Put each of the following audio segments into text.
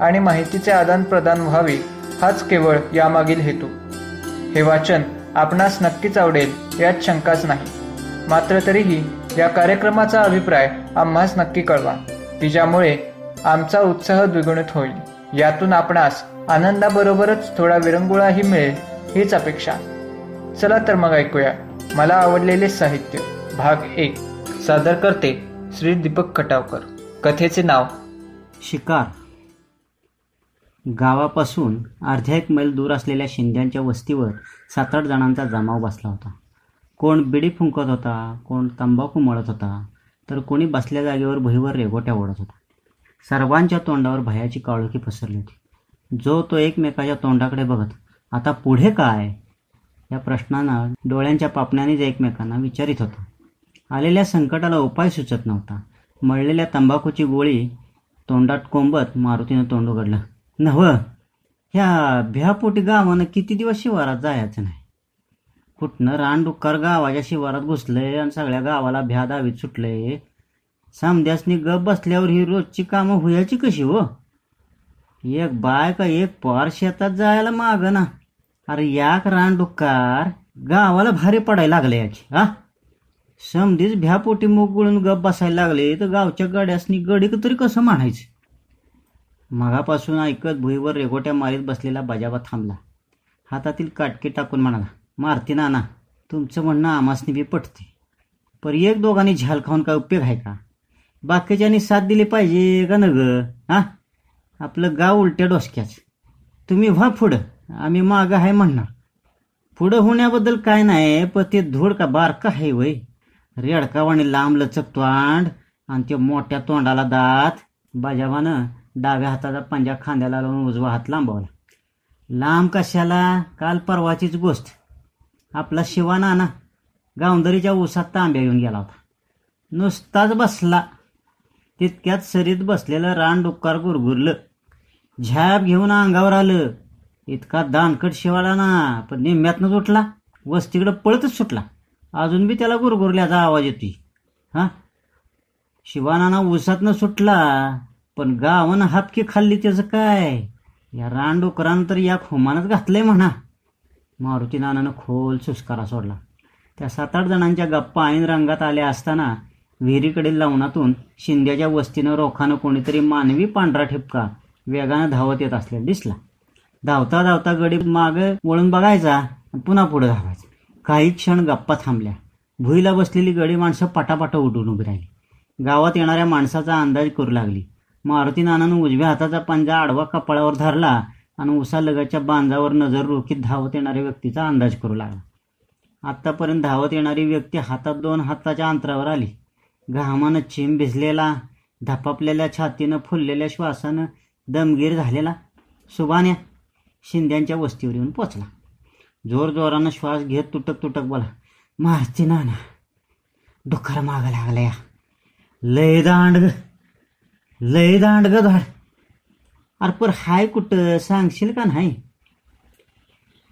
आणि माहितीचे आदानप्रदान व्हावे हाच केवळ यामागील हेतू. हे वाचन आपणास नक्कीच आवडेल यात शंकाच नाही. मात्र तरीही या कार्यक्रमाचा अभिप्राय आम्हास नक्की कळवा की ज्यामुळे आमचा उत्साह द्विगुणित होईल. यातून आपणास आनंदाबरोबरच थोडा विरंगुळाही मिळेल हीच अपेक्षा. चला तर मग ऐकूया. मला आवडलेले साहित्य भाग एक. सादर करते श्री दीपक खटावकर. कथेचे नाव शिकार. गावापासून अर्ध्या एक मैल दूर असलेल्या शिंद्यांच्या वस्तीवर सात आठ जणांचा जमाव बसला होता. कोण बिडी फुंकत होता कोण तंबाखू मळत होता तर कोणी बसल्या जागेवर भुईवर रेगोट्या ओढत होता. सर्वांच्या तोंडावर भयाची काळोखी पसरली होती. जो तो एकमेकाच्या तोंडाकडे बघत आता पुढे काय? या प्रश्नानं डोळ्यांच्या पापण्यानेच एकमेकांना विचारित होता. आलेल्या संकटाला उपाय सुचत नव्हता. मळलेल्या तंबाखूची गोळी तोंडात कोंबत मारुतीनं तोंड उघडलं. नव ह्या भ्यापोटी गावानं किती दिवस शिवारात जायचं नाही? कुठनं रानडुक्कर गावाच्या शिवारात घुसलंय आणि सगळ्या गावाला भ्या दावीत सुटलंय. समध्यासनी गप बसल्यावर ही रोजची कामं होयाची कशी हो? एक बाय का एक पार शेतात जायला माग ना. अरे याक रानडुक्कार गावाला भारी पडायला लागले याची हा? समधीच भ्यापोटी मुग गुळून गप बसायला लागले तर गावच्या गड्यासनी गडी तरी कसं म्हणायचं? मागापासून ऐकत भुईवर रेगोट्या मारीत बसलेला बाजाबा थांबला. हातातील काटके टाकून म्हणाला मारती नाना तुमचं म्हणणं आमासनी बी पटते. पर एक दोघांनी झाल खाऊन काय उपयोग आहे का? बाकीच्यांनी साथ दिली पाहिजे का न ग? हा आपलं गाव उलट्या डोसक्याच. तुम्ही व्हा पुढं आम्ही मागं आहे म्हणणार. पुढं होण्याबद्दल काय नाही पण ते धूळ का बारका आहे वय. रेडकावाणी लांब लचक तोंड आणि ते मोठ्या तोंडाला दात. बाजावानं डाव्या हाताचा पंजा खांद्याला लावून उजवा हात लांबवला. लांब कशाला? काल परवाचीच गोष्ट. आपला शिवा नाना गावंदरीच्या ऊसात तांब्या येऊन गेला होता. नुसताच बसला. तितक्यात सरीत बसलेलं रान डुक्कार गुरगुरलं. झॅप घेऊन अंगावर आलं. इतका दानकट शिवाला ना पण निम्म्यातनंच उठला. वस्तीकडं पळतच सुटला. अजून बी त्याला गुरगुरल्याचा आवाज येतोय. हा? शिवानाना ऊसातनं सुटला. पण गावानं हातकी खाल्ली त्याचं काय? या रानडुकरानं तर या खोमानच घातलंय म्हणा. मारुती नानानं खोल सुस्कारा सोडला. त्या सात आठ जणांच्या गप्पा ऐन रंगात आल्या असताना विहिरीकडील लावणातून शिंद्याच्या वस्तीनं रोखानं कोणीतरी मानवी पांढरा ठिपका वेगानं धावत येत असलेला दिसला. धावता धावता गडी मागं वळून बघायचा आणि पुन्हा पुढे धावायचा. काही क्षण गप्पा थांबल्या. भुईला बसलेली गडी माणसं पटापटा उठून उभी राहिली. गावात येणाऱ्या माणसाचा अंदाज करू लागली. मारुती नानानं उजव्या हाताचा पंजा आडवा कपाळावर धरला आणि उसालगाच्या बांधावर नजर रोखीत धावत येणाऱ्या व्यक्तीचा अंदाज करू लागला. आत्तापर्यंत धावत येणारी व्यक्ती हातात दोन हाताच्या अंतरावर आली. घामानं चिम भिजलेला धपापलेल्या छातीनं फुललेल्या श्वासानं दमगीर झालेला सुबान्या शिंद्यांच्या वस्तीवर येऊन पोचला. जोर जोरानं श्वास घेत तुटक तुटक बोला मारती नाना डुक्कर माग लागल्या. लय दांड ग लय दांड ग धाड अरे पर हाय कुठं? सांगशील का नाही?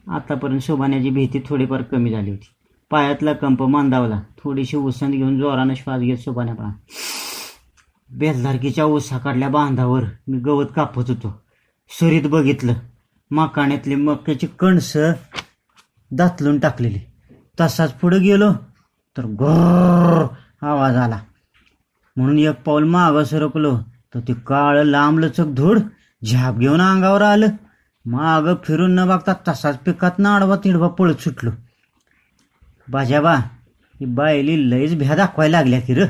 आतापर्यंत शोभाण्याची भीती थोडीफार कमी झाली होती. पायातला कंप मांदावला. थोडीशी उसंत घेऊन जोरानं श्वास घेत शोभाण्या पळा उसा काढल्या बांधावर मी गवत कापत होतो. सुरीत बघितलं. मकाण्यातली मक्याची कणस दातलून टाकलेली. तसाच पुढे गेलो तर गोर आवाज आला. म्हणून एक पाऊल मागं सरकलो. तर ते काळ लांबलचक धूळ धूड झाप घेऊन अंगावर आलं. माग फिरून न बघता तसाच पिकात ना आडवा तिडवा पळत सुटलो. बाजाबा ही बायली लईच भ्या दाखवायला लागल्या की र.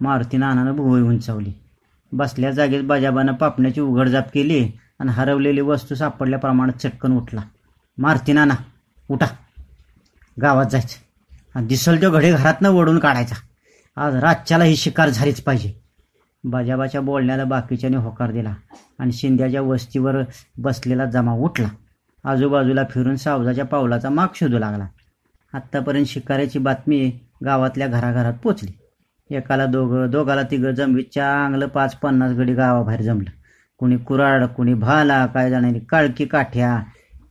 मारुती नानानं भुवई उंचावली. बसल्या जागेत बाजाबानं पापण्याची उघडजाप केली आणि हरवलेली वस्तू सापडल्याप्रमाणे चटकन उठला. मारुती नाना उठा. गावात जायचं. आणि दिसल तो घडे घरातनं ओढून काढायचा. आज रातच्याला ही शिकार झालीच पाहिजे. बाजाबाच्या बोलण्याला बाकीच्याने होकार दिला आणि शिंद्याच्या वस्तीवर बसलेला जमा उठला. आजूबाजूला फिरून सावजाच्या पावलाचा माग शोधू लागला. आत्तापर्यंत शिकाऱ्याची बातमी गावातल्या घराघरात पोचली. एकाला दोघं दोघाला तिघं जमवीत. चांगलं पाच पन्नास गडी गावाबाहेर जमलं. कुणी कुराड कुणी भाला काय जाणारी काळकी काठ्या.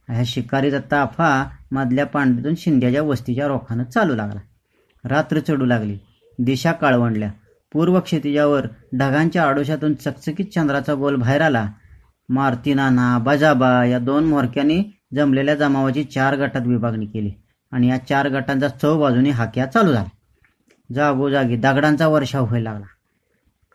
ह्या शिकारीचा ताफा मधल्या पांडीतून शिंद्याच्या वस्तीच्या रोखानं चालू लागला. रात्र चढू लागली. दिशा काळवंडल्या. पूर्व क्षितिजावर ढगांच्या आडोशातून चकचकीत चंद्राचा गोल बाहेर आला. मारतीनाना बजाबा या दोन मोरक्यांनी जमलेल्या जमावाची चार गटात विभागणी केली आणि या चार गटांचा चौ बाजूने हाक्या चालू झाला. जागोजागी दगडांचा वर्षाव व्हायला लागला.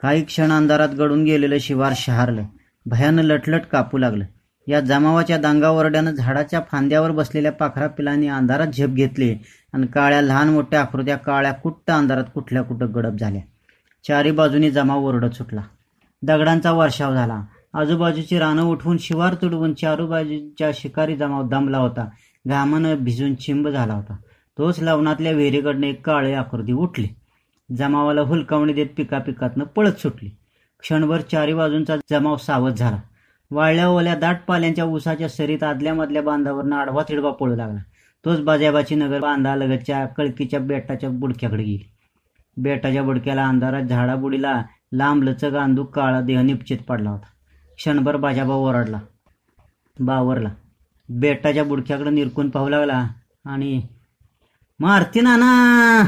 काही क्षण अंधारात गडून गेलेलं शिवार शहारलं. भयानं लटलट कापू लागलं. या जमावाच्या दांगावरड्यानं झाडाच्या फांद्यावर बसलेल्या पाखरा पिलांनी अंधारात झेप घेतली आणि काळ्या लहान मोठ्या आकृत्या काळ्या कुट्ट अंधारात कुठल्या कुठं गडप झाल्या. चारी बाजूनी जमाव ओरडत सुटला. दगडांचा वर्षाव झाला. आजूबाजूची रानं उठवून शिवार तुडवून चारूबाजूच्या शिकारी जमाव दमला होता. घामानं भिजून चिंब झाला होता. तोच लवणातल्या विहिरीकडनं एक काळे आकृती उठली. जमावाला हुलकावणी देत पिका पिकातनं पळत सुटली. क्षणभर चारी बाजूंचा जमाव सावध झाला. वाळल्या ओल्या दाट पाल्यांच्या उसाच्या सरीत आदल्या मधल्या बांधावरनं आडवा तिडवा पळू लागला. तोच बाजाबाची नगर बांधालगतच्या कळकीच्या बेटाच्या बुडक्याकडे गेली. बेटाच्या बुडक्याला अंधारात झाडाबुडीला लांबलचक लचक काळा देह निपचित पडला होता. क्षणभर बाजाबा ओरडला. बावरला. बेटाच्या बुडक्याकडे निरकून पाहू लागला आणि मारती नाना!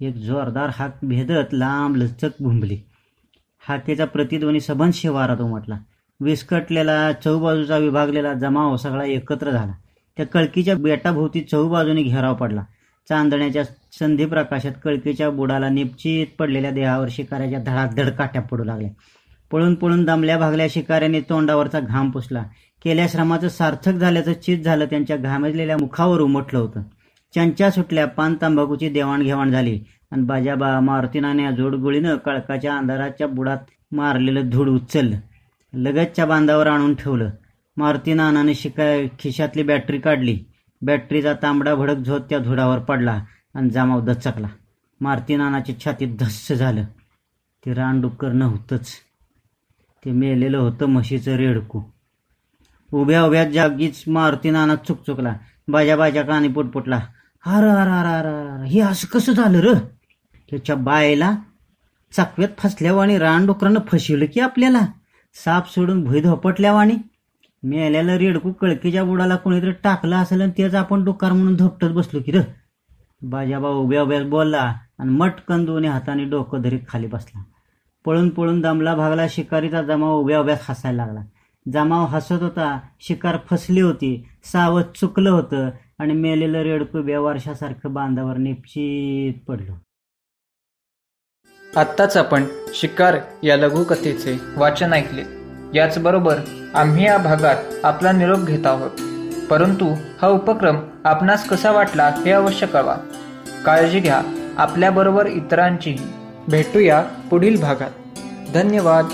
एक जोरदार हाक भेदत लांब लचक भुंबली हाकेचा प्रतिध्वनी सबन शिवारात उमटला. विस्कटलेला चौबाजूचा विभागलेला जमाव सगळा एकत्र झाला. त्या कळकीच्या बेटाभोवती चौबाजूने घेराव पडला. चांदण्याच्या संधी प्रकाशात कळकीच्या बुडाला निपचित पडलेल्या देहावर शिकाऱ्याच्या धडात धडकाट्या पडू लागल्या. पळून पळून दमल्या भागल्या शिकाऱ्याने तोंडावरचा घाम पुसला. केल्या श्रमाचं सार्थक झाल्याचं चित झालं त्यांच्या घामजलेल्या मुखावर उमटलं होतं. चंचा सुटल्या पान तंबाखूची देवाणघेवाण झाली. आणि बाजाबा मारुतीनाने जोडगोळीनं कळकाच्या अंधाराच्या बुडात मारलेलं धूळ उचललं. लगतच्या बांधावर आणून ठेवलं. मारुतीनानाने शिका शिकाय खिशातली बॅटरी काढली. बॅटरीचा तांबडा भडक झोत त्या धुडावर पडला आणि जामाव दचकला. मारुती छातीत धस्स झालं. ते रानडुक्कर नव्हतंच. ते मेलेलं होतं म्हशीचं रेडकू. उभ्या उभ्या जागीच मारुती नाना चुकचुकला. बाजा बाजा कानी पुटपुटला. अर अर अर अर अर हे असं कसं झालं र? त्याच्या बायला चाकव्यात फसल्यावाणी रानडुकरानं फसवलं की आपल्याला? साप सोडून भुई धोपटल्यावाणी मेल्याला रेडकू कळकीच्या बुडाला कोणीतरी टाकलं असेल आणि तेच आपण डुकार म्हणून धोपटत बसलो की र. बाजाबा उभ्या उभ्या बोलला आणि मटकन दोन्ही हाताने डोकं धरीत खाली बसला. पळून पळून दमला भागला शिकारीचा जमाव उभ्या उभ्या हसायला लागला. जमाव हसत होता शिकार फसली होती सावध चुकलं होतं आणि मेलेलं रेडकू बेवारशासारखं बांधावर निपचित पडलं. आत्ताच आपण शिकार या लघुकथेचे वाचन ऐकले. याचबरोबर आम्ही या भागात आपला निरोप घेत आहोत. परंतु हा उपक्रम आपणास कसा वाटला हे अवश्य कळवा. काळजी घ्या आपल्याबरोबर इतरांचीही. भेटूया पुढील भागात. धन्यवाद.